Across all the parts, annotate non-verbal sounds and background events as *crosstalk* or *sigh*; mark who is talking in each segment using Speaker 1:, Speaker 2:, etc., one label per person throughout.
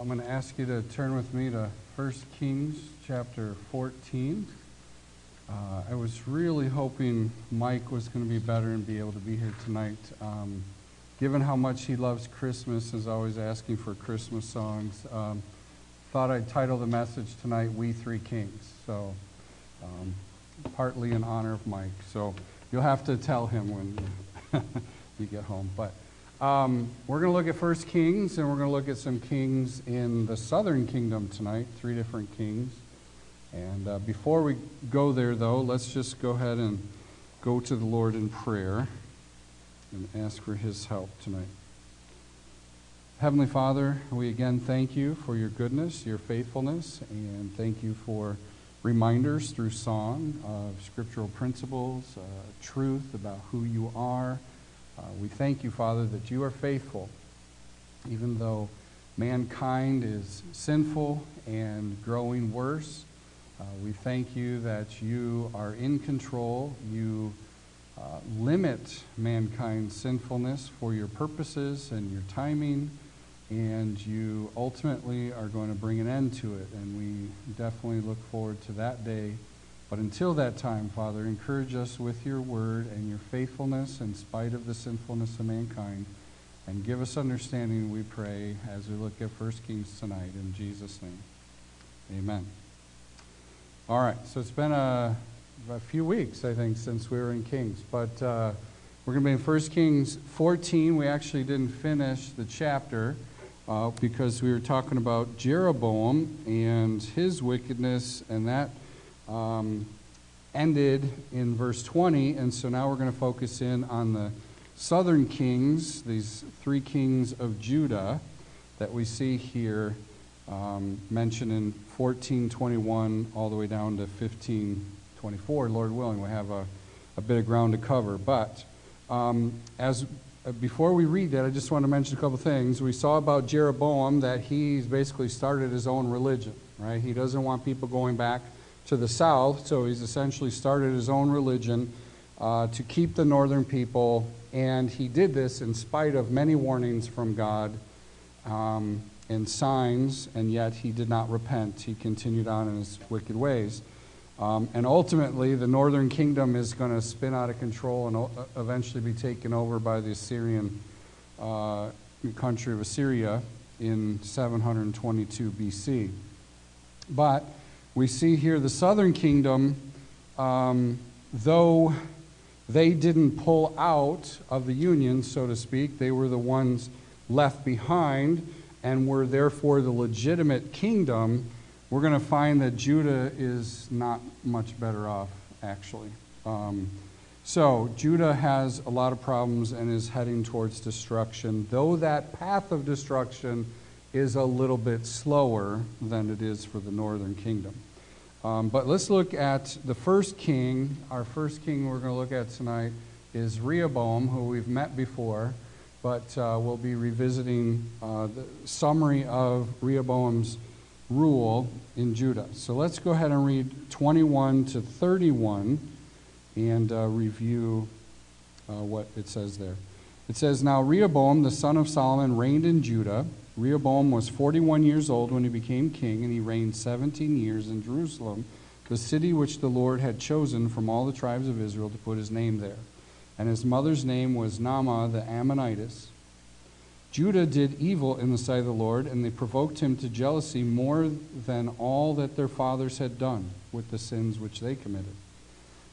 Speaker 1: I'm going to ask you to turn with me to 1 Kings chapter 14. Uh, I was really hoping Mike was going to be better and be able to be here tonight. Um, given how much he loves Christmas, is always asking for Christmas songs, um, thought I'd title the message tonight, We Three Kings. So, um, partly in honor of Mike. So, you'll have to tell him when *laughs* you get home. But um, we're going to look at First Kings, and we're going to look at some kings in the southern kingdom tonight, three different kings. And uh, before we go there, though, let's just go ahead and go to the Lord in prayer and ask for his help tonight. Heavenly Father, we again thank you for your goodness, your faithfulness, and thank you for reminders through song of scriptural principles, uh, truth about who you are. Uh, we thank you, Father, that you are faithful, even though mankind is sinful and growing worse. Uh, we thank you that you are in control. You uh, limit mankind's sinfulness for your purposes and your timing, and you ultimately are going to bring an end to it. And we definitely look forward to that day. But until that time, Father, encourage us with your word and your faithfulness in spite of the sinfulness of mankind. And give us understanding, we pray, as we look at 1 Kings tonight. In Jesus' name, amen. All right, so it's been a, a few weeks, I think, since we were in Kings. But uh, we're going to be in 1 Kings 14. We actually didn't finish the chapter uh, because we were talking about Jeroboam and his wickedness, and that um, ended in verse 20. And so now we're going to focus in on the southern kings, these three kings of Judah that we see here um, mentioned in 1421 all the way down to 1524. Lord willing, we have a, a bit of ground to cover. But um, as uh, before we read that, I just want to mention a couple things. We saw about Jeroboam that he's basically started his own religion, right? He doesn't want people going back to the south, so he's essentially started his own religion uh, to keep the northern people, and he did this in spite of many warnings from God. Um, and signs, and yet he did not repent. He continued on in his wicked ways. Um, and ultimately, the northern kingdom is going to spin out of control and o- eventually be taken over by the Assyrian uh, country of Assyria in 722 BC. But we see here the southern kingdom, um, though they didn't pull out of the union, so to speak, they were the ones left behind and were therefore the legitimate kingdom, we're going to find that Judah is not much better off, actually. Um, so, Judah has a lot of problems and is heading towards destruction, though that path of destruction is a little bit slower than it is for the northern kingdom. Um, but let's look at the first king. Our first king we're going to look at tonight is Rehoboam, who we've met before but uh, we'll be revisiting uh, the summary of Rehoboam's rule in Judah. So let's go ahead and read 21 to 31 and uh, review uh, what it says there. It says, Now Rehoboam, the son of Solomon, reigned in Judah. Rehoboam was 41 years old when he became king, and he reigned 17 years in Jerusalem, the city which the Lord had chosen from all the tribes of Israel to put his name there and his mother's name was Naamah the Ammonitess. Judah did evil in the sight of the Lord, and they provoked him to jealousy more than all that their fathers had done with the sins which they committed.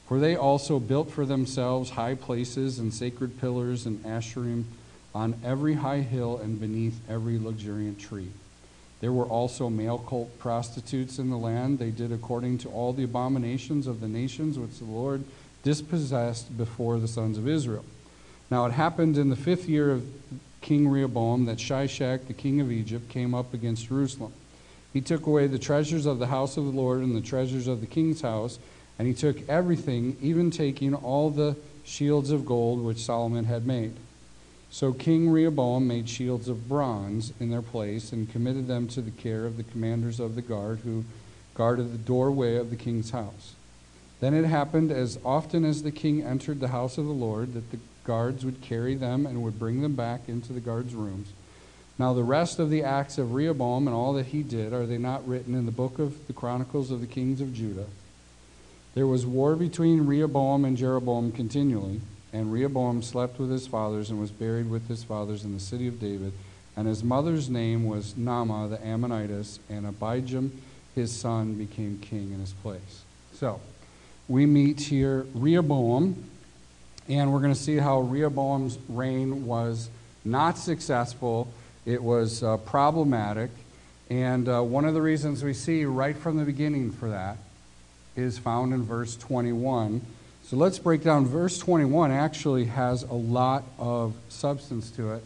Speaker 1: For they also built for themselves high places and sacred pillars and asherim on every high hill and beneath every luxuriant tree. There were also male cult prostitutes in the land. They did according to all the abominations of the nations which the Lord dispossessed before the sons of Israel. Now it happened in the fifth year of King Rehoboam that Shishak, the king of Egypt, came up against Jerusalem. He took away the treasures of the house of the Lord and the treasures of the king's house, and he took everything, even taking all the shields of gold which Solomon had made. So King Rehoboam made shields of bronze in their place and committed them to the care of the commanders of the guard who guarded the doorway of the king's house. Then it happened as often as the king entered the house of the Lord that the guards would carry them and would bring them back into the guards' rooms. Now, the rest of the acts of Rehoboam and all that he did, are they not written in the book of the Chronicles of the Kings of Judah? There was war between Rehoboam and Jeroboam continually, and Rehoboam slept with his fathers and was buried with his fathers in the city of David. And his mother's name was Naamah the Ammonitess, and Abijam his son became king in his place. So, we meet here Rehoboam, and we're going to see how Rehoboam's reign was not successful it was uh, problematic. And uh, one of the reasons we see right from the beginning for that is found in verse 21. So let's break down. Verse 21 actually has a lot of substance to it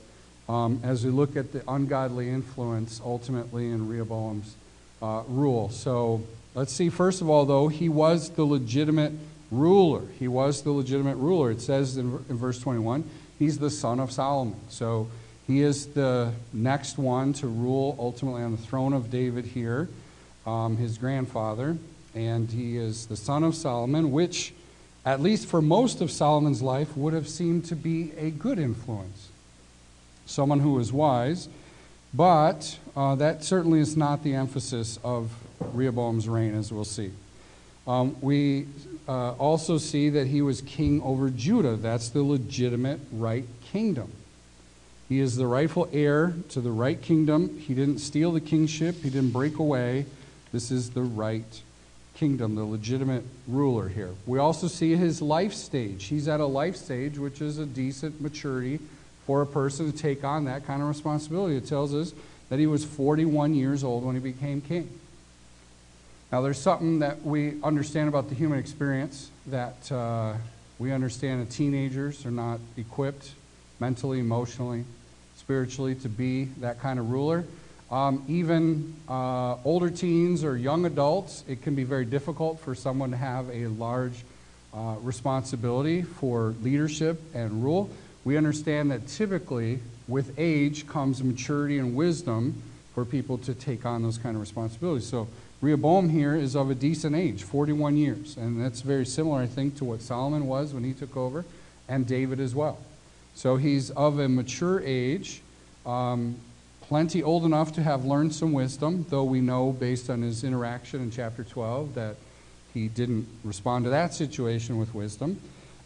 Speaker 1: um, as we look at the ungodly influence ultimately in Rehoboam's uh, rule. So let's see, first of all, though, he was the legitimate ruler. He was the legitimate ruler. It says in, in verse 21, he's the son of Solomon. So he is the next one to rule ultimately on the throne of David here, um, his grandfather. And he is the son of Solomon, which, at least for most of Solomon's life, would have seemed to be a good influence. Someone who is wise. But uh, that certainly is not the emphasis of Rehoboam's reign, as we'll see. Um, we uh, also see that he was king over Judah. That's the legitimate right kingdom. He is the rightful heir to the right kingdom. He didn't steal the kingship, he didn't break away. This is the right kingdom, the legitimate ruler here. We also see his life stage. He's at a life stage which is a decent maturity for a person to take on that kind of responsibility. It tells us that he was 41 years old when he became king. Now, there's something that we understand about the human experience that uh, we understand that teenagers are not equipped mentally, emotionally, spiritually to be that kind of ruler. Um, even uh, older teens or young adults, it can be very difficult for someone to have a large uh, responsibility for leadership and rule. We understand that typically, with age, comes maturity and wisdom for people to take on those kind of responsibilities. So, Rehoboam here is of a decent age, 41 years. And that's very similar, I think, to what Solomon was when he took over, and David as well. So he's of a mature age, um, plenty old enough to have learned some wisdom, though we know based on his interaction in chapter 12 that he didn't respond to that situation with wisdom.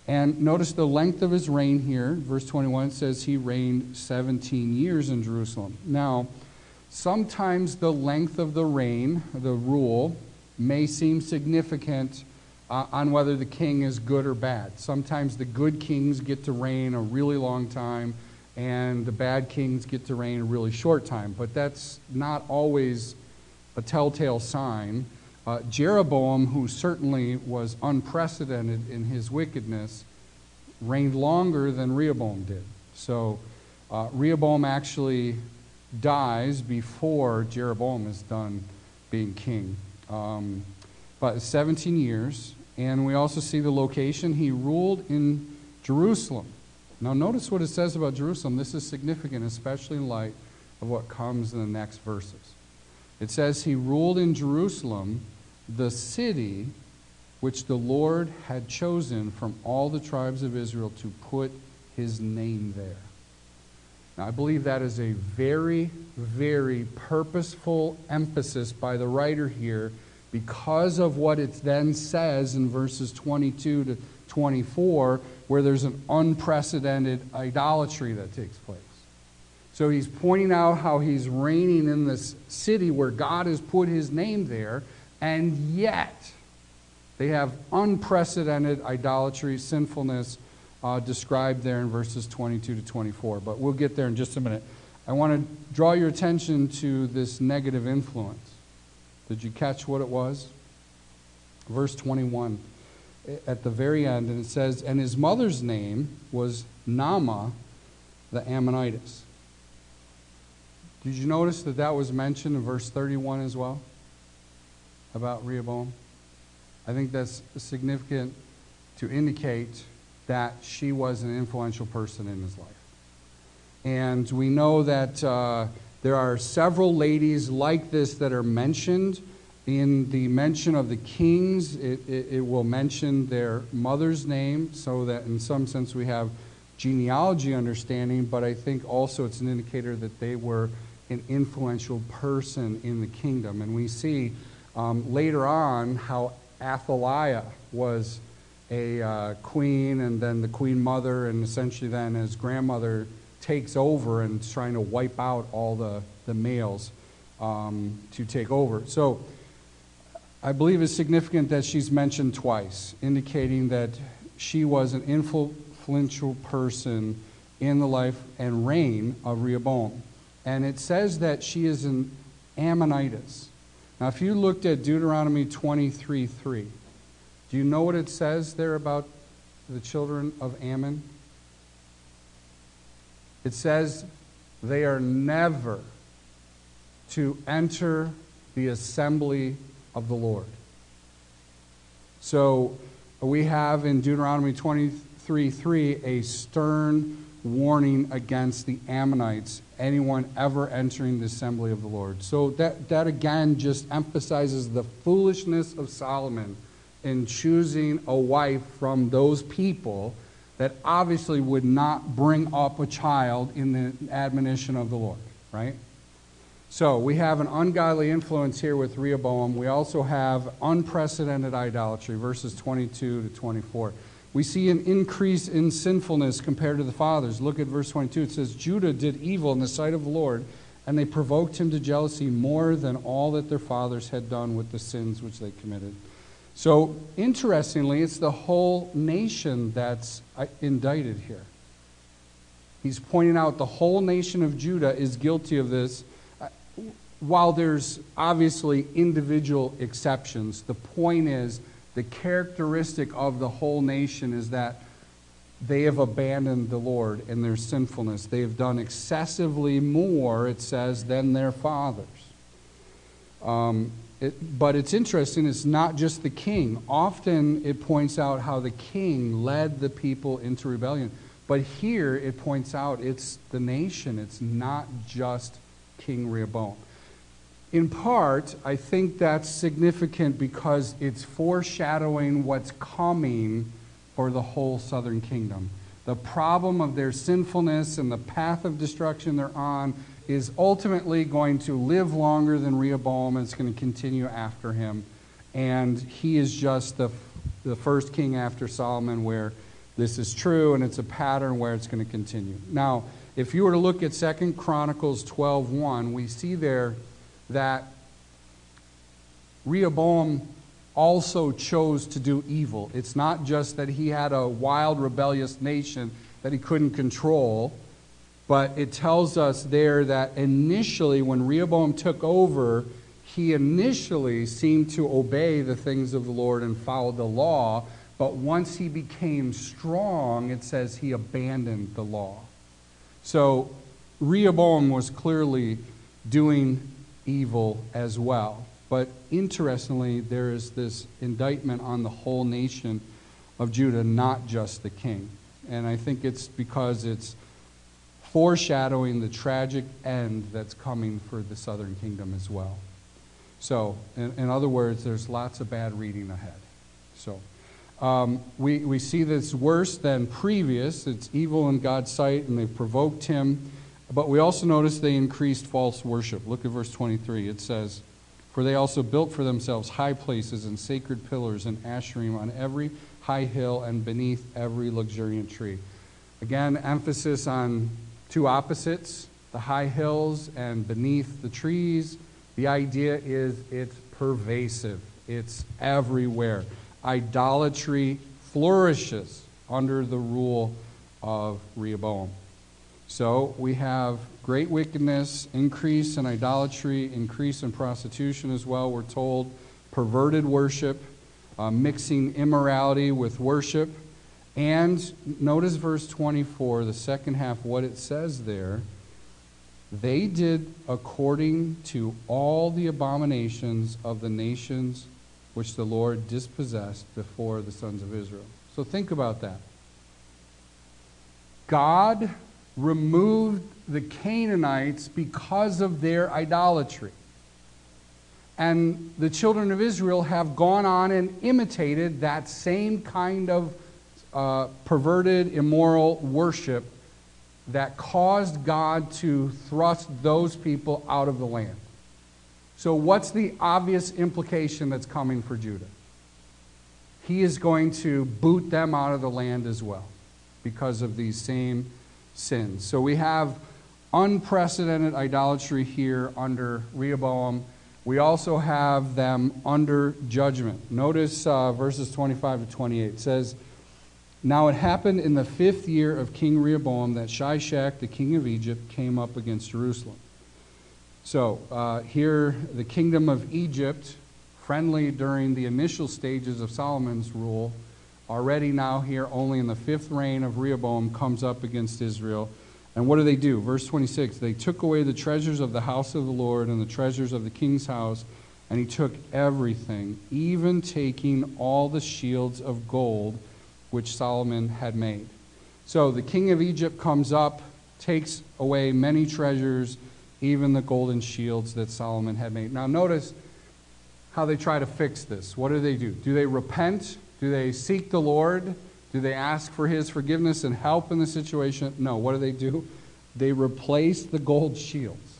Speaker 1: And notice the length of his reign here. Verse 21 says he reigned 17 years in Jerusalem. Now, sometimes the length of the reign, the rule, may seem significant uh, on whether the king is good or bad. Sometimes the good kings get to reign a really long time, and the bad kings get to reign a really short time. But that's not always a telltale sign. Uh, Jeroboam, who certainly was unprecedented in his wickedness, reigned longer than Rehoboam did. So uh, Rehoboam actually dies before Jeroboam is done being king. Um, but 17 years, and we also see the location. He ruled in Jerusalem. Now, notice what it says about Jerusalem. This is significant, especially in light of what comes in the next verses. It says, He ruled in Jerusalem, the city which the Lord had chosen from all the tribes of Israel to put his name there. Now, I believe that is a very, very purposeful emphasis by the writer here because of what it then says in verses 22 to 24, where there's an unprecedented idolatry that takes place. So he's pointing out how he's reigning in this city where God has put his name there, and yet they have unprecedented idolatry, sinfulness uh, described there in verses 22 to 24. But we'll get there in just a minute. I want to draw your attention to this negative influence. Did you catch what it was? Verse 21 at the very end, and it says, And his mother's name was Naamah the Ammonitess. Did you notice that that was mentioned in verse 31 as well? About Rehoboam? I think that's significant to indicate that she was an influential person in his life. And we know that. Uh, there are several ladies like this that are mentioned. In the mention of the kings, it, it, it, will mention their mother's name, so that in some sense we have genealogy understanding, but I think also it's an indicator that they were an influential person in the kingdom. And we see um, later on how Athaliah was a uh, queen and then the queen mother, and essentially then his grandmother takes over and is trying to wipe out all the, the males um, to take over. So I believe it's significant that she's mentioned twice, indicating that she was an influential person in the life and reign of Rehoboam. And it says that she is an Ammonitess. Now, if you looked at Deuteronomy 23 3, do you know what it says there about the children of Ammon? It says they are never to enter the assembly of the Lord. So uh, we have in Deuteronomy 23 3 a stern warning against the Ammonites, anyone ever entering the assembly of the Lord. So that, that again just emphasizes the foolishness of Solomon in choosing a wife from those people that obviously would not bring up a child in the admonition of the Lord, right? So we have an ungodly influence here with Rehoboam. We also have unprecedented idolatry, verses 22 to 24. We see an increase in sinfulness compared to the fathers. Look at verse 22. It says, Judah did evil in the sight of the Lord, and they provoked him to jealousy more than all that their fathers had done with the sins which they committed. So, interestingly, it's the whole nation that's uh, indicted here. He's pointing out the whole nation of Judah is guilty of this. While there's obviously individual exceptions, the point is the characteristic of the whole nation is that they have abandoned the Lord in their sinfulness. They have done excessively more, it says, than their fathers. Um, it, but it's interesting, it's not just the king. Often it points out how the king led the people into rebellion. But here it points out it's the nation, it's not just King Rehoboam. In part, I think that's significant because it's foreshadowing what's coming for the whole southern kingdom. The problem of their sinfulness and the path of destruction they're on is ultimately going to live longer than Rehoboam it's going to continue after him. And he is just the, the first king after Solomon where this is true and it's a pattern where it's going to continue. Now, if you were to look at Second Chronicles 12:1, we see there that Rehoboam also chose to do evil. It's not just that he had a wild, rebellious nation that he couldn't control, but it tells us there that initially, when Rehoboam took over, he initially seemed to obey the things of the Lord and follow the law. But once he became strong, it says he abandoned the law. So Rehoboam was clearly doing evil as well. But interestingly, there is this indictment on the whole nation of Judah, not just the king. And I think it's because it's foreshadowing the tragic end that's coming for the southern kingdom as well. So, in, in other words, there's lots of bad reading ahead. So, um, we, we see this worse than previous. It's evil in God's sight, and they've provoked him. But we also notice they increased false worship. Look at verse 23. It says, For they also built for themselves high places and sacred pillars and asherim on every high hill and beneath every luxuriant tree. Again, emphasis on two opposites the high hills and beneath the trees. The idea is it's pervasive, it's everywhere. Idolatry flourishes under the rule of Rehoboam. So we have great wickedness, increase in idolatry, increase in prostitution as well, we're told, perverted worship, uh, mixing immorality with worship. And notice verse 24, the second half, what it says there. They did according to all the abominations of the nations which the Lord dispossessed before the sons of Israel. So think about that. God removed the Canaanites because of their idolatry. And the children of Israel have gone on and imitated that same kind of uh, perverted, immoral worship that caused God to thrust those people out of the land. So, what's the obvious implication that's coming for Judah? He is going to boot them out of the land as well because of these same sins. So, we have unprecedented idolatry here under Rehoboam. We also have them under judgment. Notice uh, verses 25 to 28. It says, Now it happened in the fifth year of King Rehoboam that Shishak, the king of Egypt, came up against Jerusalem. So uh, here, the kingdom of Egypt, friendly during the initial stages of Solomon's rule, already now here, only in the fifth reign of Rehoboam, comes up against Israel. And what do they do? Verse 26 They took away the treasures of the house of the Lord and the treasures of the king's house, and he took everything, even taking all the shields of gold which Solomon had made. So the king of Egypt comes up, takes away many treasures even the golden shields that Solomon had made. Now, notice how they try to fix this. What do they do? Do they repent? Do they seek the Lord? Do they ask for his forgiveness and help in the situation? No. What do they do? They replace the gold shields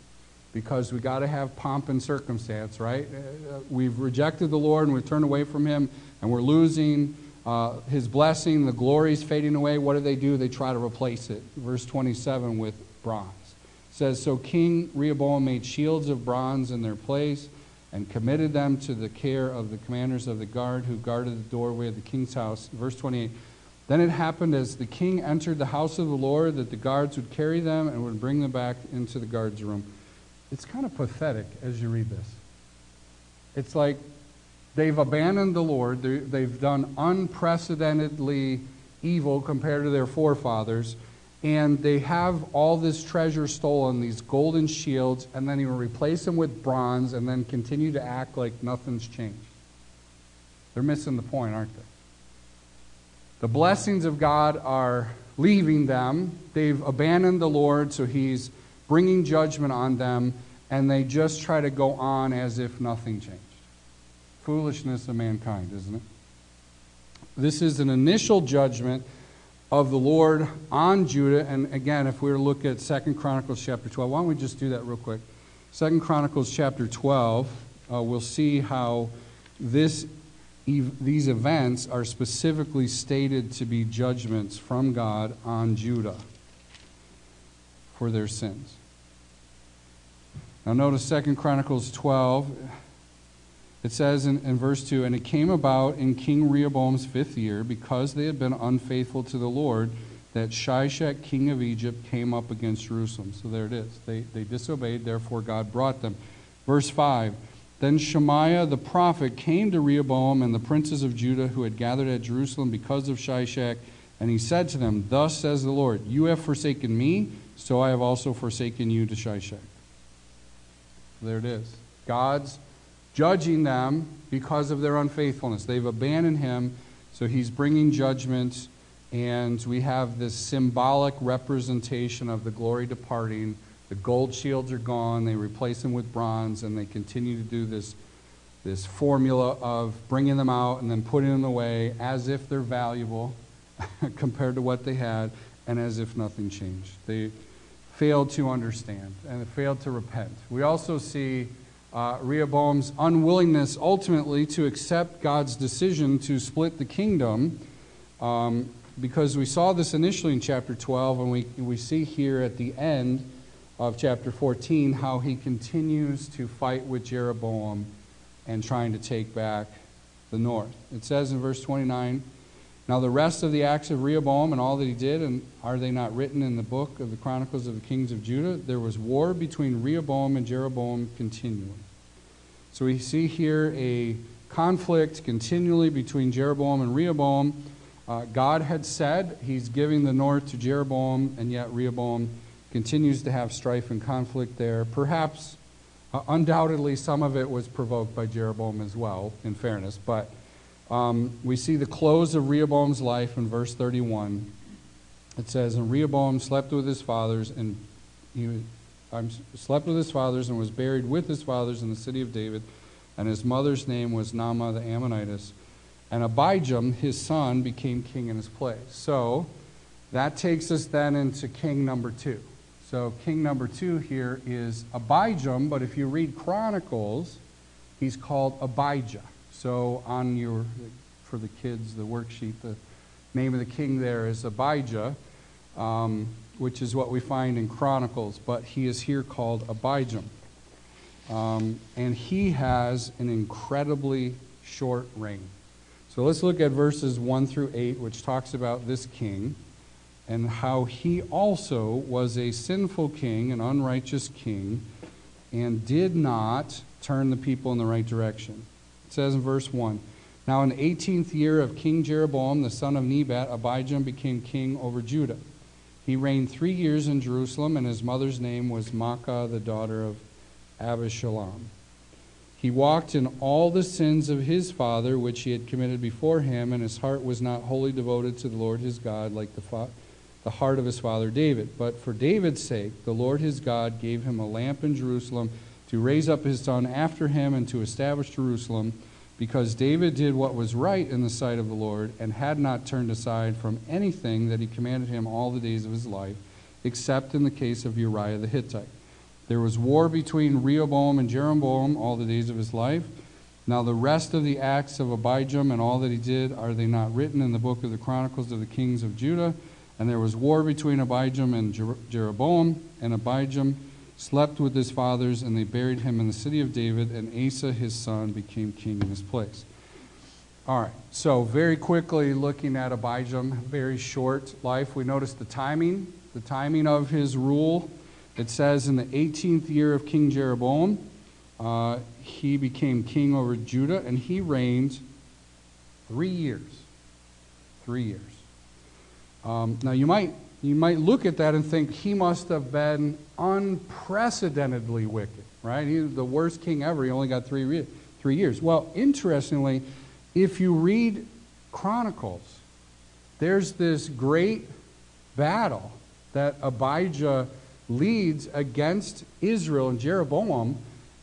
Speaker 1: because we got to have pomp and circumstance, right? Uh, we've rejected the Lord and we've turned away from him and we're losing uh, his blessing. The glory's fading away. What do they do? They try to replace it. Verse 27 with bronze says so king rehoboam made shields of bronze in their place and committed them to the care of the commanders of the guard who guarded the doorway of the king's house. Verse 28 then it happened as the king entered the house of the lord that the guards would carry them and would bring them back into the guard's room. It's kind of pathetic as you read this. It's like they've abandoned the lord. They've done unprecedentedly evil compared to their forefathers and they have all this treasure stolen, these golden shields, and then he will replace them with bronze and then continue to act like nothing's changed. They're missing the point, aren't they? The blessings of God are leaving them. They've abandoned the Lord, so he's bringing judgment on them, and they just try to go on as if nothing changed. Foolishness of mankind, isn't it? This is an initial judgment of the Lord on Judah. And again, if we were to look at Second Chronicles chapter 12, why don't we just do that real quick? Second Chronicles chapter 12, uh, we'll see how this, these events are specifically stated to be judgments from God on Judah for their sins. Now notice Second Chronicles 12 it says in, in, verse 2 And it came about in King Rehoboam's fifth year, because they had been unfaithful to the Lord, that Shishak, king of Egypt, came up against Jerusalem. So there it is. They, they disobeyed, therefore God brought them. Verse 5 Then Shemaiah the prophet came to Rehoboam and the princes of Judah who had gathered at Jerusalem because of Shishak, and he said to them, Thus says the Lord, You have forsaken me, so I have also forsaken you to Shishak. There it is. God's judging them because of their unfaithfulness. They've abandoned him, so he's bringing judgment, and we have this symbolic representation of the glory departing. The gold shields are gone, they replace them with bronze, and they continue to do this, this formula of bringing them out and then putting them away as if they're valuable *laughs* compared to what they had, and as if nothing changed. They failed to understand and failed to repent. We also see uh, Rehoboam's unwillingness ultimately to accept God's decision to split the kingdom, um, because we saw this initially in chapter 12, and we, we see here at the end of chapter 14 how he continues to fight with Jeroboam and trying to take back the north. It says in verse 29 now, the rest of the acts of Rehoboam and all that he did, and are they not written in the book of the Chronicles of the Kings of Judah? There was war between Rehoboam and Jeroboam continually. So we see here a conflict continually between Jeroboam and Rehoboam. Uh, God had said he's giving the north to Jeroboam, and yet Rehoboam continues to have strife and conflict there. Perhaps, uh, undoubtedly, some of it was provoked by Jeroboam as well, in fairness, but um, we see the close of Rehoboam's life in verse 31. It says, And Rehoboam slept with his fathers, and he um, slept with his fathers, and was buried with his fathers in the city of David. And his mother's name was Naamah the Ammonitess. and Abijam, his son, became king in his place. So that takes us then into king number two. So king number two here is Abijam, but if you read Chronicles, he's called Abijah. So on your, for the kids, the worksheet, the name of the king there is Abijah, um, which is what we find in Chronicles, but he is here called Abijam. Um, and he has an incredibly short reign. So let's look at verses 1 through 8, which talks about this king and how he also was a sinful king, an unrighteous king, and did not turn the people in the right direction. It says in verse 1 Now, in the 18th year of King Jeroboam, the son of Nebat, Abijam became king over Judah. He reigned three years in Jerusalem, and his mother's name was Maacah, the daughter of Abishalom. He walked in all the sins of his father, which he had committed before him, and his heart was not wholly devoted to the Lord his God, like the father the heart of his father David. But for David's sake, the Lord his God gave him a lamp in Jerusalem to raise up his son after him and to establish Jerusalem, because David did what was right in the sight of the Lord and had not turned aside from anything that he commanded him all the days of his life, except in the case of Uriah the Hittite. There was war between Rehoboam and Jeroboam all the days of his life. Now, the rest of the acts of Abijam and all that he did, are they not written in the book of the Chronicles of the kings of Judah? And there was war between Abijam and Jeroboam, and Abijam slept with his fathers, and they buried him in the city of David, and Asa his son became king in his place. All right, so very quickly looking at Abijam, very short life. We notice the timing, the timing of his rule. It says in the 18th year of King Jeroboam, uh, he became king over Judah, and he reigned three years. Three years. Um, now, you might, you might look at that and think he must have been unprecedentedly wicked, right? He was the worst king ever. He only got three, re- three years. Well, interestingly, if you read Chronicles, there's this great battle that Abijah leads against Israel and Jeroboam,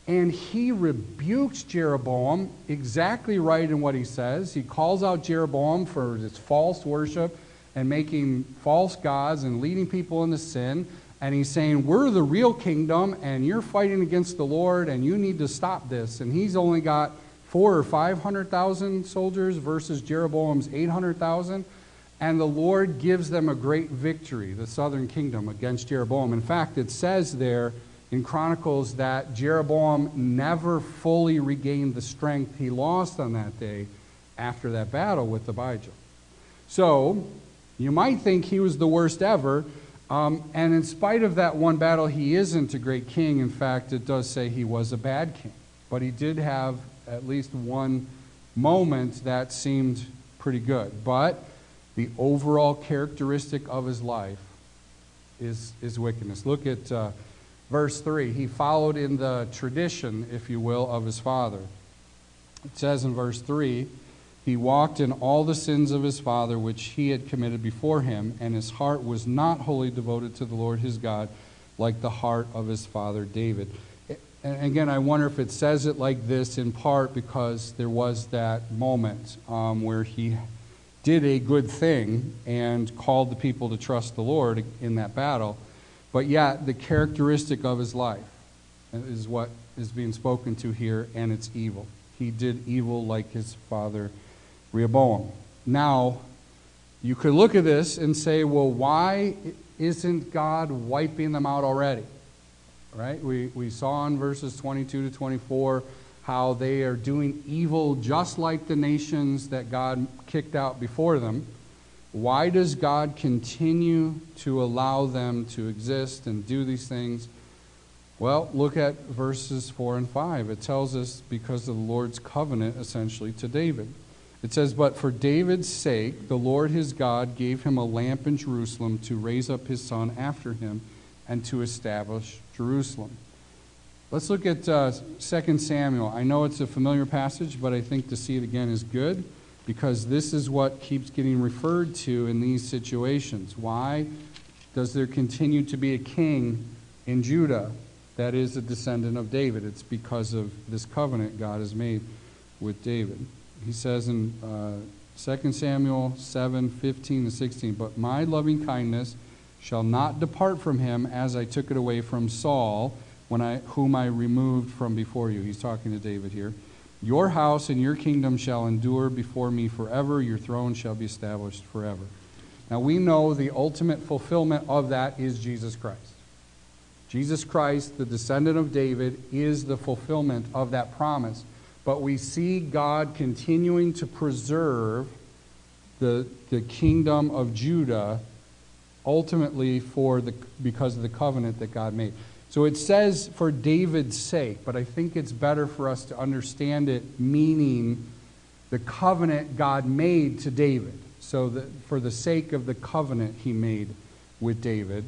Speaker 1: and he rebukes Jeroboam exactly right in what he says. He calls out Jeroboam for his false worship and making false gods and leading people into sin. And he's saying, We're the real kingdom, and you're fighting against the Lord, and you need to stop this. And he's only got four or 500,000 soldiers versus Jeroboam's 800,000. And the Lord gives them a great victory, the southern kingdom, against Jeroboam. In fact, it says there in Chronicles that Jeroboam never fully regained the strength he lost on that day after that battle with Abijah. So, you might think he was the worst ever. Um, and in spite of that one battle, he isn't a great king. In fact, it does say he was a bad king. But he did have at least one moment that seemed pretty good. But the overall characteristic of his life is, is wickedness. Look at uh, verse 3. He followed in the tradition, if you will, of his father. It says in verse 3 he walked in all the sins of his father which he had committed before him, and his heart was not wholly devoted to the Lord his God, like the heart of his father David. And again, I wonder if it says it like this in part because there was that moment um, where he did a good thing and called the people to trust the Lord in that battle. But yet, the characteristic of his life is what is being spoken to here, and it's evil. He did evil like his father Rehoboam. Now, you could look at this and say, well, why isn't God wiping them out already? Right? We, we saw in verses 22 to 24 how they are doing evil just like the nations that God kicked out before them. Why does God continue to allow them to exist and do these things? Well, look at verses 4 and 5. It tells us because of the Lord's covenant, essentially, to David. It says, But for David's sake, the Lord his God gave him a lamp in Jerusalem to raise up his son after him and to establish Jerusalem. Let's look at uh, 2 Samuel. I know it's a familiar passage, but I think to see it again is good because this is what keeps getting referred to in these situations. Why does there continue to be a king in Judah that is a descendant of David? It's because of this covenant God has made with David. He says in uh, 2 Samuel 7 15 to 16, But my loving kindness shall not depart from him as I took it away from Saul, when I, whom I removed from before you. He's talking to David here. Your house and your kingdom shall endure before me forever, your throne shall be established forever. Now we know the ultimate fulfillment of that is Jesus Christ. Jesus Christ, the descendant of David, is the fulfillment of that promise. But we see God continuing to preserve the, the kingdom of Judah ultimately for the, because of the covenant that God made. So it says for David's sake, but I think it's better for us to understand it meaning the covenant God made to David. So that for the sake of the covenant he made with David.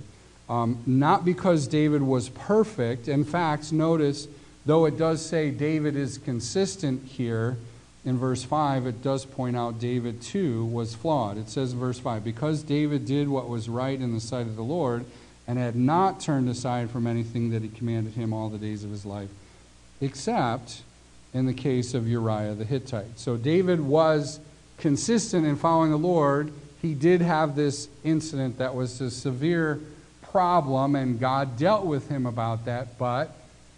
Speaker 1: Um, not because David was perfect. In fact, notice, though it does say David is consistent here in verse 5, it does point out David too was flawed. It says in verse 5 Because David did what was right in the sight of the Lord and had not turned aside from anything that he commanded him all the days of his life, except in the case of Uriah the Hittite. So David was consistent in following the Lord. He did have this incident that was a severe problem, and God dealt with him about that. But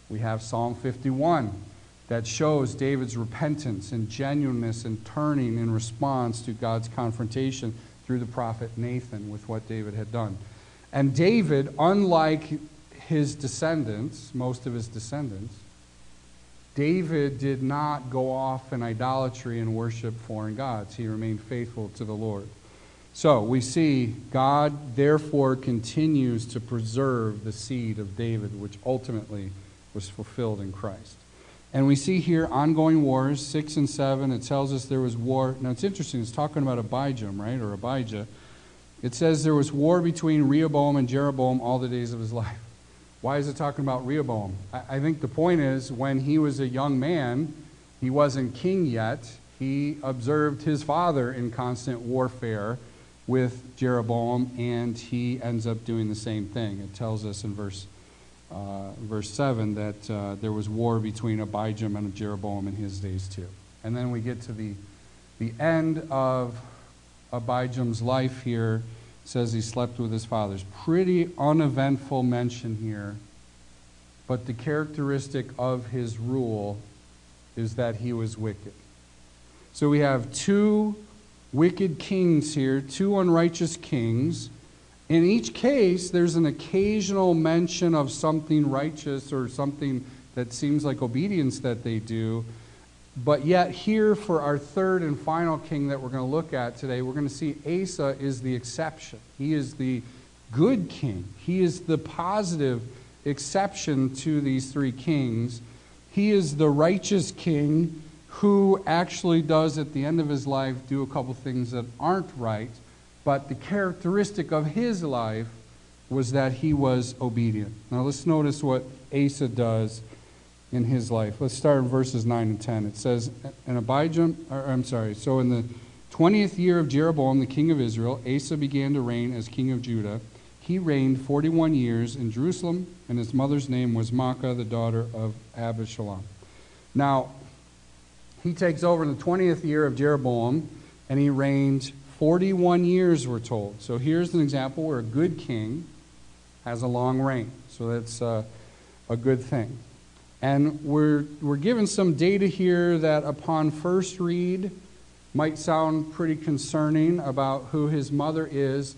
Speaker 1: we have Psalm 51 that shows David's repentance and genuineness and turning in response to God's confrontation through the prophet Nathan with what David had done. And David, unlike his descendants, most of his descendants, David did not go off in idolatry and worship foreign gods. He remained faithful to the Lord. So we see God, therefore, continues to preserve the seed of David, which ultimately was fulfilled in Christ. And we see here ongoing wars, 6 and 7. It tells us there was war. Now it's interesting, it's talking about Abijam, right, or Abijah. It says there was war between Rehoboam and Jeroboam all the days of his life. Why is it talking about Rehoboam? I, I think the point is when he was a young man, he wasn't king yet. He observed his father in constant warfare with Jeroboam, and he ends up doing the same thing. It tells us in verse, uh, verse 7 that uh, there was war between Abijam and Jeroboam in his days too. And then we get to the, the end of Abijam's life here. It says he slept with his fathers. Pretty uneventful mention here, but the characteristic of his rule is that he was wicked. So we have two wicked kings here, two unrighteous kings. In each case, there's an occasional mention of something righteous or something that seems like obedience that they do. But yet, here for our third and final king that we're going to look at today, we're going to see Asa is the exception. He is the good king, he is the positive exception to these three kings. He is the righteous king who actually does at the end of his life do a couple things that aren't right, but the characteristic of his life was that he was obedient. Now let's notice what Asa does in his life. Let's start in verses 9 and 10. It says, And Abijah, or, I'm sorry, so in the 20th year of Jeroboam, the king of Israel, Asa began to reign as king of Judah. He reigned 41 years in Jerusalem, and his mother's name was Maacah, the daughter of Abishalom. Now, he takes over in the 20th year of Jeroboam, and he reigned 41 years, we're told. So here's an example where a good king has a long reign. So that's uh, a good thing. And we're, we're given some data here that, upon first read, might sound pretty concerning about who his mother is,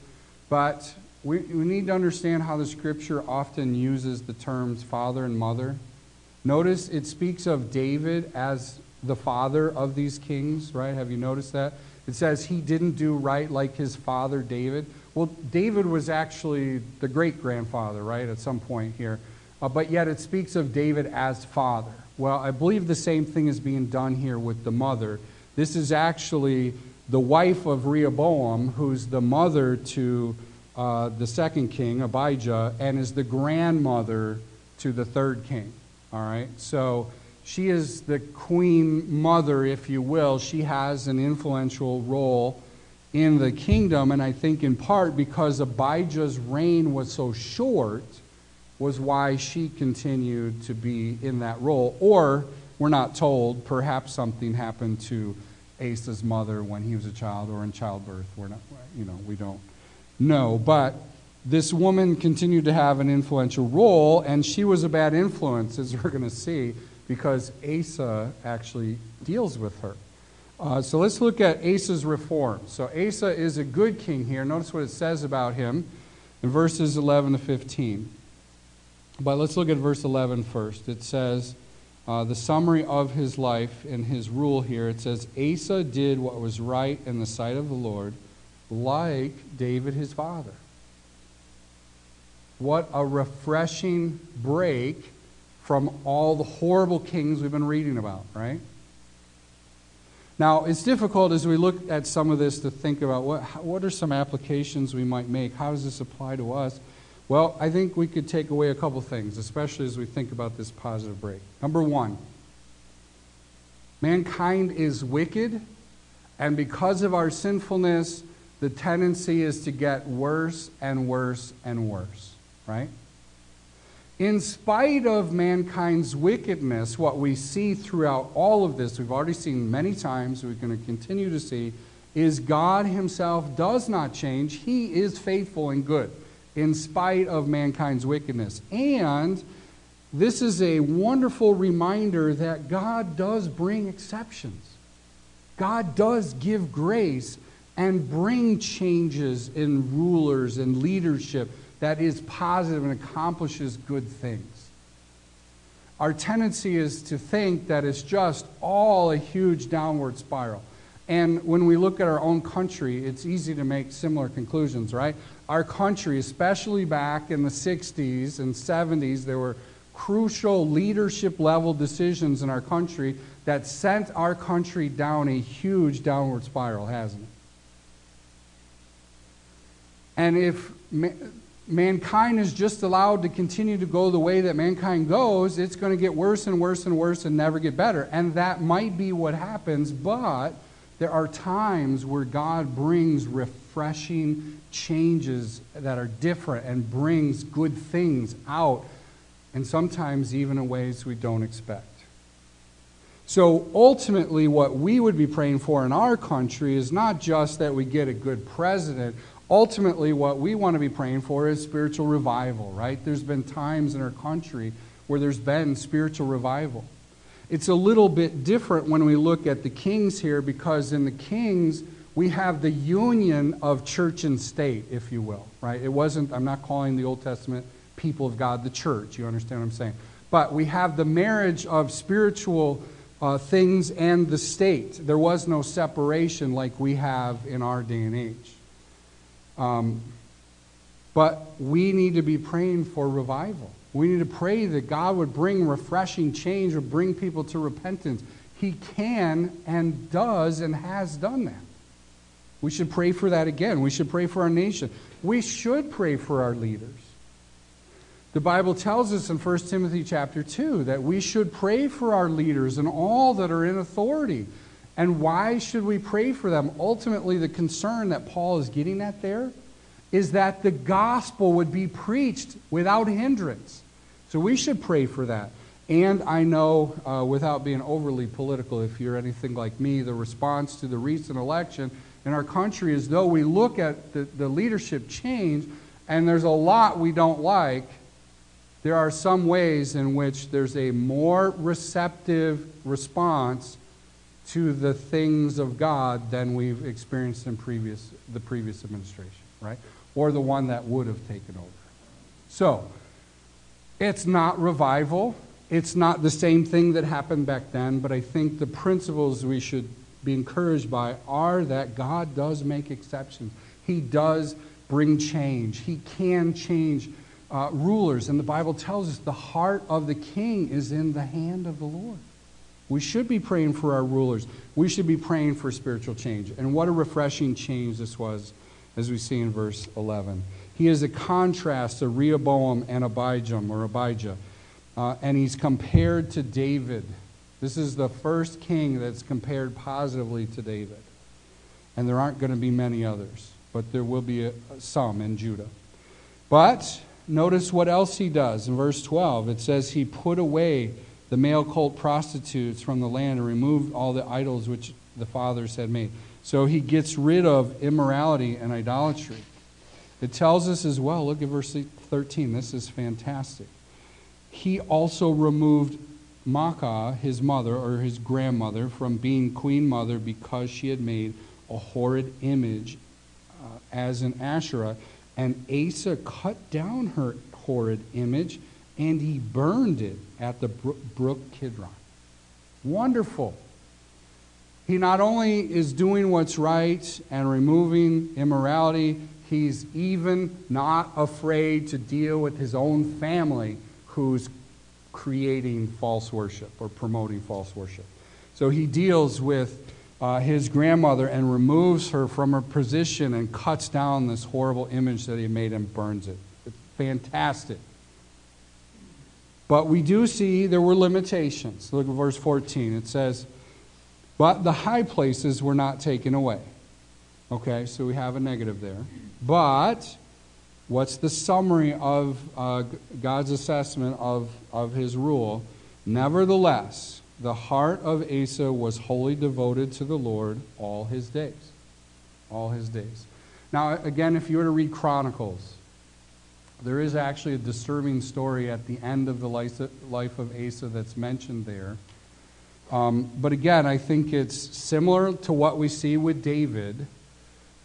Speaker 1: but we, we need to understand how the scripture often uses the terms father and mother. Notice it speaks of David as the father of these kings, right? Have you noticed that? It says he didn't do right like his father David. Well, David was actually the great grandfather, right, at some point here. Uh, but yet it speaks of David as father. Well, I believe the same thing is being done here with the mother. This is actually the wife of Rehoboam, who's the mother to uh, the second king, Abijah, and is the grandmother to the third king. All right? So she is the queen mother, if you will. She has an influential role in the kingdom, and I think in part because Abijah's reign was so short, was why she continued to be in that role. Or, we're not told, perhaps something happened to Asa's mother when he was a child or in childbirth. We're not, you know, we don't know. But this woman continued to have an influential role, and she was a bad influence, as we're going to see, because Asa actually deals with her. Uh, so let's look at Asa's reform. So Asa is a good king here. Notice what it says about him in verses 11 to 15. But let's look at verse 11 first. It says, uh, the summary of his life and his rule here it says, Asa did what was right in the sight of the Lord, like David his father. What a refreshing break from all the horrible kings we've been reading about, right? Now, it's difficult as we look at some of this to think about what, what are some applications we might make? How does this apply to us? Well, I think we could take away a couple things, especially as we think about this positive break. Number one, mankind is wicked, and because of our sinfulness, the tendency is to get worse and worse and worse, right? In spite of mankind's wickedness, what we see throughout all of this, we've already seen many times, we're going to continue to see, is God Himself does not change. He is faithful and good in spite of mankind's wickedness. And this is a wonderful reminder that God does bring exceptions. God does give grace and bring changes in rulers and leadership that is positive and accomplishes good things. Our tendency is to think that it's just all a huge downward spiral. And when we look at our own country, it's easy to make similar conclusions, right? Our country, especially back in the 60s and 70s, there were crucial leadership level decisions in our country that sent our country down a huge downward spiral, hasn't it? And if mankind is just allowed to continue to go the way that mankind goes, it's going to get worse and worse and worse and never get better. And that might be what happens, but there are times where God brings refreshing changes that are different and brings good things out, and sometimes even in ways we don't expect. So ultimately, what we would be praying for in our country is not just that we get a good president. Ultimately, what we want to be praying for is spiritual revival, right? There's been times in our country where there's been spiritual revival. It's a little bit different when we look at the kings here because in the kings, we have the union of church and state, if you will, right? It wasn't, I'm not calling the Old Testament people of God the church. You understand what I'm saying? But we have the marriage of spiritual uh, things and the state. There was no separation like we have in our day and age. Um, but we need to be praying for revival. We need to pray that God would bring refreshing change or bring people to repentance. He can and does and has done that. We should pray for that again. We should pray for our nation. We should pray for our leaders. The Bible tells us in 1 Timothy chapter 2 that we should pray for our leaders and all that are in authority. And why should we pray for them? Ultimately, the concern that Paul is getting at there is that the gospel would be preached without hindrance. So we should pray for that. And I know, uh, without being overly political, if you're anything like me, the response to the recent election in our country is though we look at the, the leadership change, and there's a lot we don't like, there are some ways in which there's a more receptive response to the things of God than we've experienced in previous, the previous administration, right? Or the one that would have taken over. So, it's not revival. It's not the same thing that happened back then, but I think the principles we should be encouraged by are that God does make exceptions. He does bring change. He can change uh, rulers. And the Bible tells us the heart of the king is in the hand of the Lord. We should be praying for our rulers. We should be praying for spiritual change. And what a refreshing change this was, as we see in verse 11. He is a contrast to Rehoboam and Abijam or Abijah. Uh, and he's compared to David. This is the first king that's compared positively to David. And there aren't going to be many others, but there will be a, some in Judah. But notice what else he does. In verse 12, it says, He put away the male cult prostitutes from the land and removed all the idols which the fathers had made. So he gets rid of immorality and idolatry. It tells us as well, look at verse 13. This is fantastic. He also removed Maacah, his mother, or his grandmother, from being queen mother because she had made a horrid image uh, as an Asherah. And Asa cut down her horrid image and he burned it at the brook Kidron. Wonderful. He not only is doing what's right and removing immorality, he's even not afraid to deal with his own family who's creating false worship or promoting false worship. So he deals with uh, his grandmother and removes her from her position and cuts down this horrible image that he made and burns it. It's fantastic. But we do see there were limitations. Look at verse 14. It says, But the high places were not taken away. Okay, so we have a negative there. But what's the summary of uh, God's assessment of, of his rule? Nevertheless, the heart of Asa was wholly devoted to the Lord all his days. All his days. Now, again, if you were to read Chronicles, there is actually a disturbing story at the end of the life of Asa that's mentioned there. Um, but again, I think it's similar to what we see with David,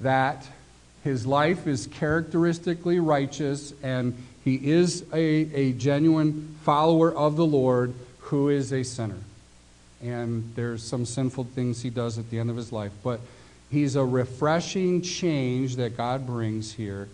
Speaker 1: that his life is characteristically righteous and he is a, a genuine follower of the Lord who is a sinner. And there's some sinful things he does at the end of his life. But he's a refreshing change that God brings here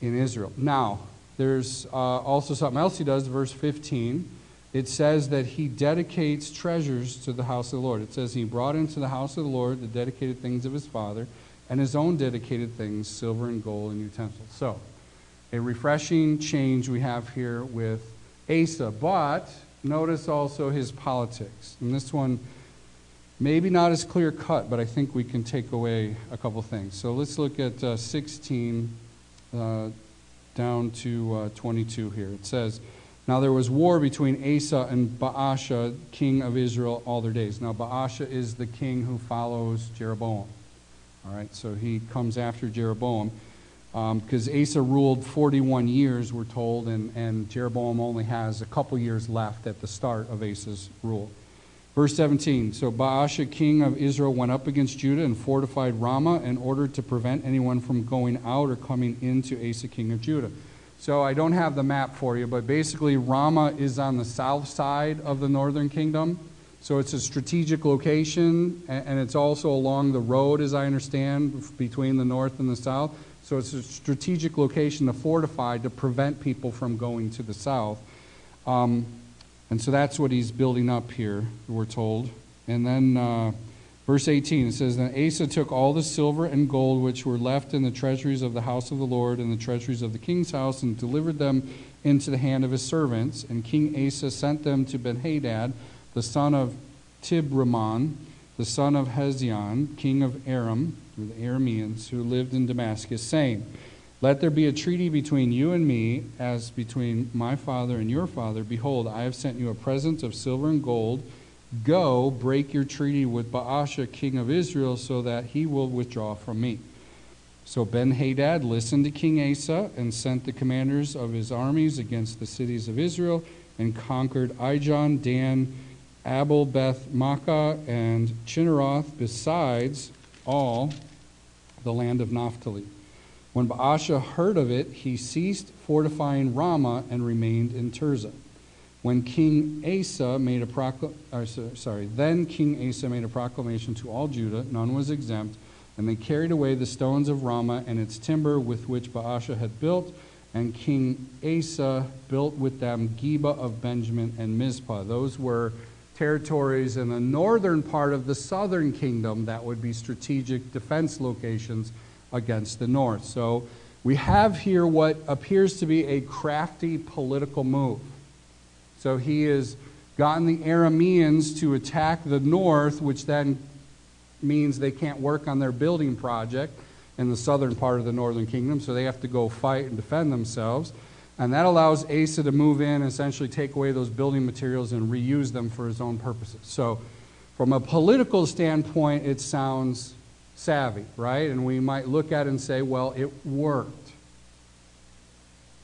Speaker 1: in Israel. Now, there's uh, also something else he does, verse 15. It says that he dedicates treasures to the house of the Lord. It says he brought into the house of the Lord the dedicated things of his father and his own dedicated things, silver and gold and utensils. So, a refreshing change we have here with Asa. But notice also his politics. And this one, maybe not as clear cut, but I think we can take away a couple things. So let's look at uh, 16 uh, down to uh, 22 here. It says, Now there was war between Asa and Baasha, king of Israel, all their days. Now Baasha is the king who follows Jeroboam. All right, so he comes after Jeroboam because um, Asa ruled 41 years, we're told, and, and Jeroboam only has a couple years left at the start of Asa's rule. Verse 17 So Baasha, king of Israel, went up against Judah and fortified Ramah in order to prevent anyone from going out or coming into Asa, king of Judah. So I don't have the map for you, but basically, Ramah is on the south side of the northern kingdom. So it's a strategic location, and it's also along the road, as I understand, between the north and the south. So it's a strategic location to fortify to prevent people from going to the south. Um, and so that's what he's building up here, we're told. And then uh, verse 18, it says, Then Asa took all the silver and gold which were left in the treasuries of the house of the Lord and the treasuries of the king's house and delivered them into the hand of his servants. And King Asa sent them to Benhadad, the son of Tibramon, the son of Hezion, king of Aram, the Arameans, who lived in Damascus, saying, let there be a treaty between you and me, as between my father and your father. Behold, I have sent you a present of silver and gold. Go, break your treaty with Baasha, king of Israel, so that he will withdraw from me. So Ben Hadad listened to King Asa and sent the commanders of his armies against the cities of Israel and conquered Ijon, Dan, Abel, Beth Maacah, and Chinneroth, besides all the land of Naphtali. When Baasha heard of it, he ceased fortifying Ramah and remained in Tirzah. When King Asa made a proclamation, uh, sorry, then King Asa made a proclamation to all Judah, none was exempt, and they carried away the stones of Ramah and its timber with which Baasha had built, and King Asa built with them Geba of Benjamin and Mizpah. Those were territories in the northern part of the southern kingdom that would be strategic defense locations against the north. So we have here what appears to be a crafty political move. So he has gotten the Arameans to attack the north, which then means they can't work on their building project in the southern part of the northern kingdom, so they have to go fight and defend themselves. And that allows Asa to move in and essentially take away those building materials and reuse them for his own purposes. So From a political standpoint, it sounds savvy, right? And we might look at it and say, well, it worked.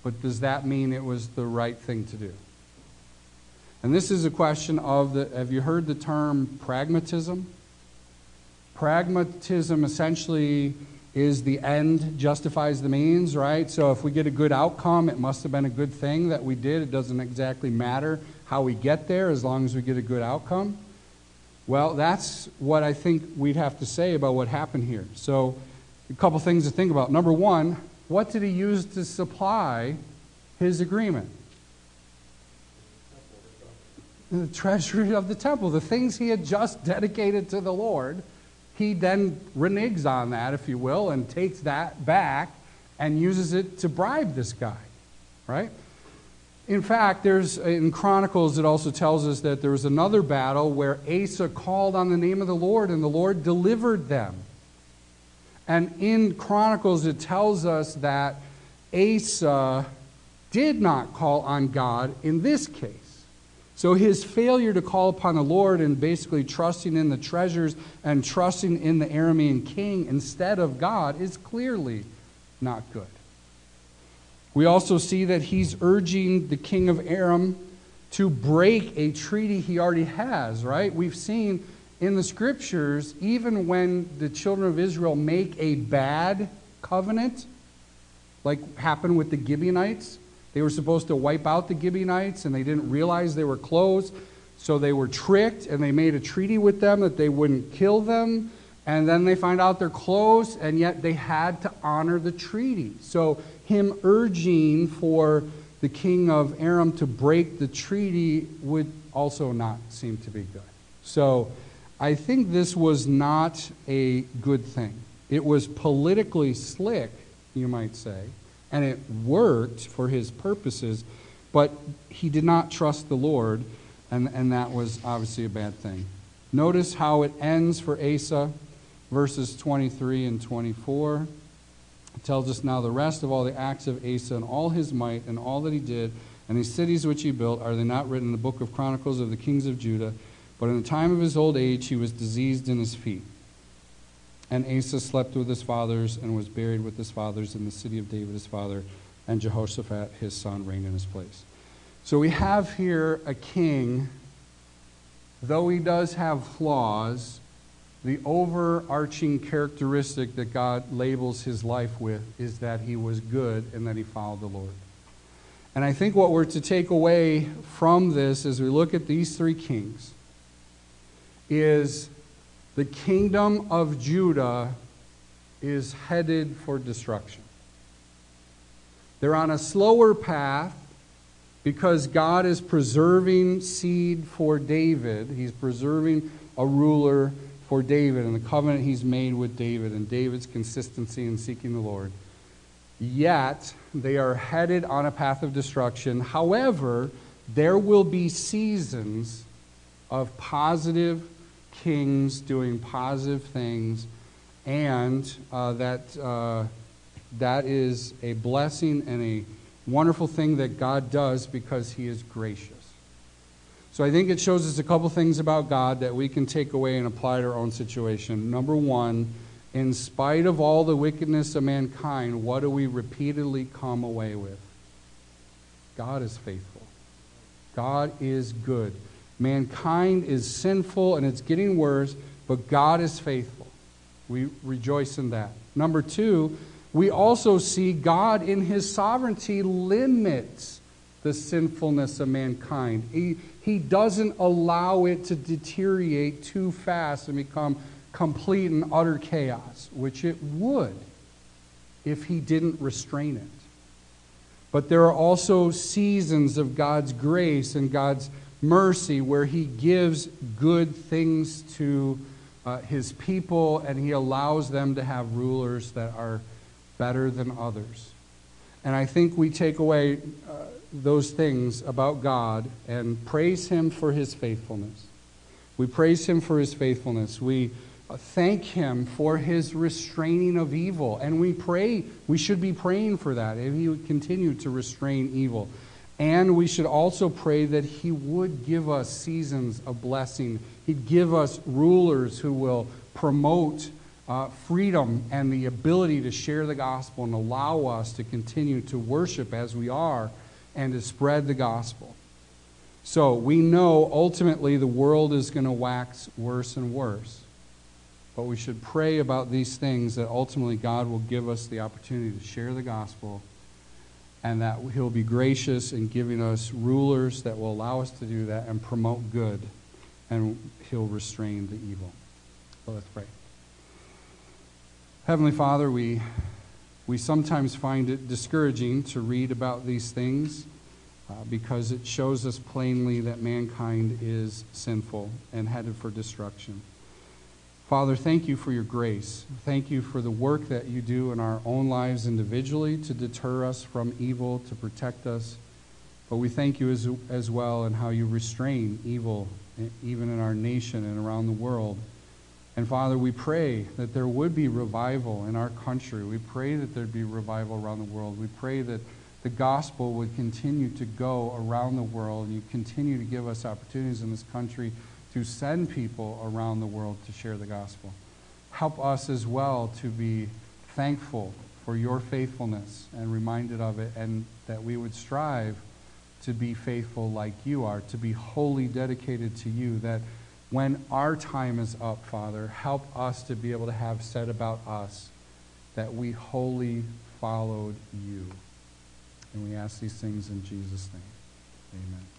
Speaker 1: But does that mean it was the right thing to do? And this is a question of the have you heard the term pragmatism? Pragmatism essentially is the end justifies the means, right? So if we get a good outcome, it must have been a good thing that we did. It doesn't exactly matter how we get there as long as we get a good outcome. Well, that's what I think we'd have to say about what happened here. So, a couple things to think about. Number one, what did he use to supply his agreement? The treasury of the temple, the things he had just dedicated to the Lord he then reneges on that, if you will, and takes that back and uses it to bribe this guy, right? In fact, there's uh, in Chronicles it also tells us that there was another battle where Asa called on the name of the Lord and the Lord delivered them. And in Chronicles it tells us that Asa did not call on God in this case. So his failure to call upon the Lord and basically trusting in the treasures and trusting in the Aramean king instead of God is clearly not good. We also see that he's urging the king of Aram to break a treaty he already has, right? We've seen in the scriptures, even when the children of Israel make a bad covenant, like happened with the Gibeonites, they were supposed to wipe out the Gibeonites, and they didn't realize they were close. So they were tricked, and they made a treaty with them that they wouldn't kill them. And then they find out they're close, and yet they had to honor the treaty. So, him urging for the king of Aram to break the treaty would also not seem to be good. So, I think this was not a good thing. It was politically slick, you might say and it worked for his purposes, but he did not trust the Lord, and, and that was obviously a bad thing. Notice how it ends for Asa, verses 23 and 24. Tells us now the rest of all the acts of Asa and all his might and all that he did and the cities which he built, are they not written in the book of Chronicles of the kings of Judah? But in the time of his old age he was diseased in his feet. And Asa slept with his fathers and was buried with his fathers in the city of David his father, and Jehoshaphat his son reigned in his place. So we have here a king, though he does have flaws, the overarching characteristic that God labels his life with is that he was good and that he followed the Lord. And I think what we're to take away from this as we look at these three kings is the kingdom of Judah is headed for destruction. They're on a slower path because God is preserving seed for David. He's preserving a ruler for David and the covenant he's made with David and David's consistency in seeking the Lord. Yet, they are headed on a path of destruction. However, there will be seasons of positive kings doing positive things, and uh, that, uh, that is a blessing and a wonderful thing that God does because He is gracious. So I think it shows us a couple things about God that we can take away and apply to our own situation. Number one, in spite of all the wickedness of mankind, what do we repeatedly come away with? God is faithful. God is good. Mankind is sinful and it's getting worse, but God is faithful. We rejoice in that. Number two, we also see God in his sovereignty limits the sinfulness of mankind. He, he doesn't allow it to deteriorate too fast and become complete and utter chaos, which it would if he didn't restrain it. But there are also seasons of God's grace and God's mercy where he gives good things to uh, his people and he allows them to have rulers that are better than others. And I think we take away uh, those things about God and praise him for his faithfulness. We praise him for his faithfulness. We thank him for his restraining of evil. And we pray, we should be praying for that, if he would continue to restrain evil. And we should also pray that He would give us seasons of blessing. He'd give us rulers who will promote uh, freedom and the ability to share the gospel and allow us to continue to worship as we are and to spread the gospel. So we know ultimately the world is going to wax worse and worse. But we should pray about these things that ultimately God will give us the opportunity to share the gospel and that He'll be gracious in giving us rulers that will allow us to do that and promote good, and He'll restrain the evil. So let's pray. Heavenly Father, we, we sometimes find it discouraging to read about these things uh, because it shows us plainly that mankind is sinful and headed for destruction. Father, thank you for your grace. Thank you for the work that you do in our own lives individually to deter us from evil, to protect us. But we thank you as, as well in how you restrain evil, even in our nation and around the world. And Father, we pray that there would be revival in our country. We pray that there'd be revival around the world. We pray that the gospel would continue to go around the world. and You continue to give us opportunities in this country to send people around the world to share the gospel. Help us as well to be thankful for your faithfulness and reminded of it, and that we would strive to be faithful like you are, to be wholly dedicated to you, that when our time is up, Father, help us to be able to have said about us that we wholly followed you. And we ask these things in Jesus' name. Amen.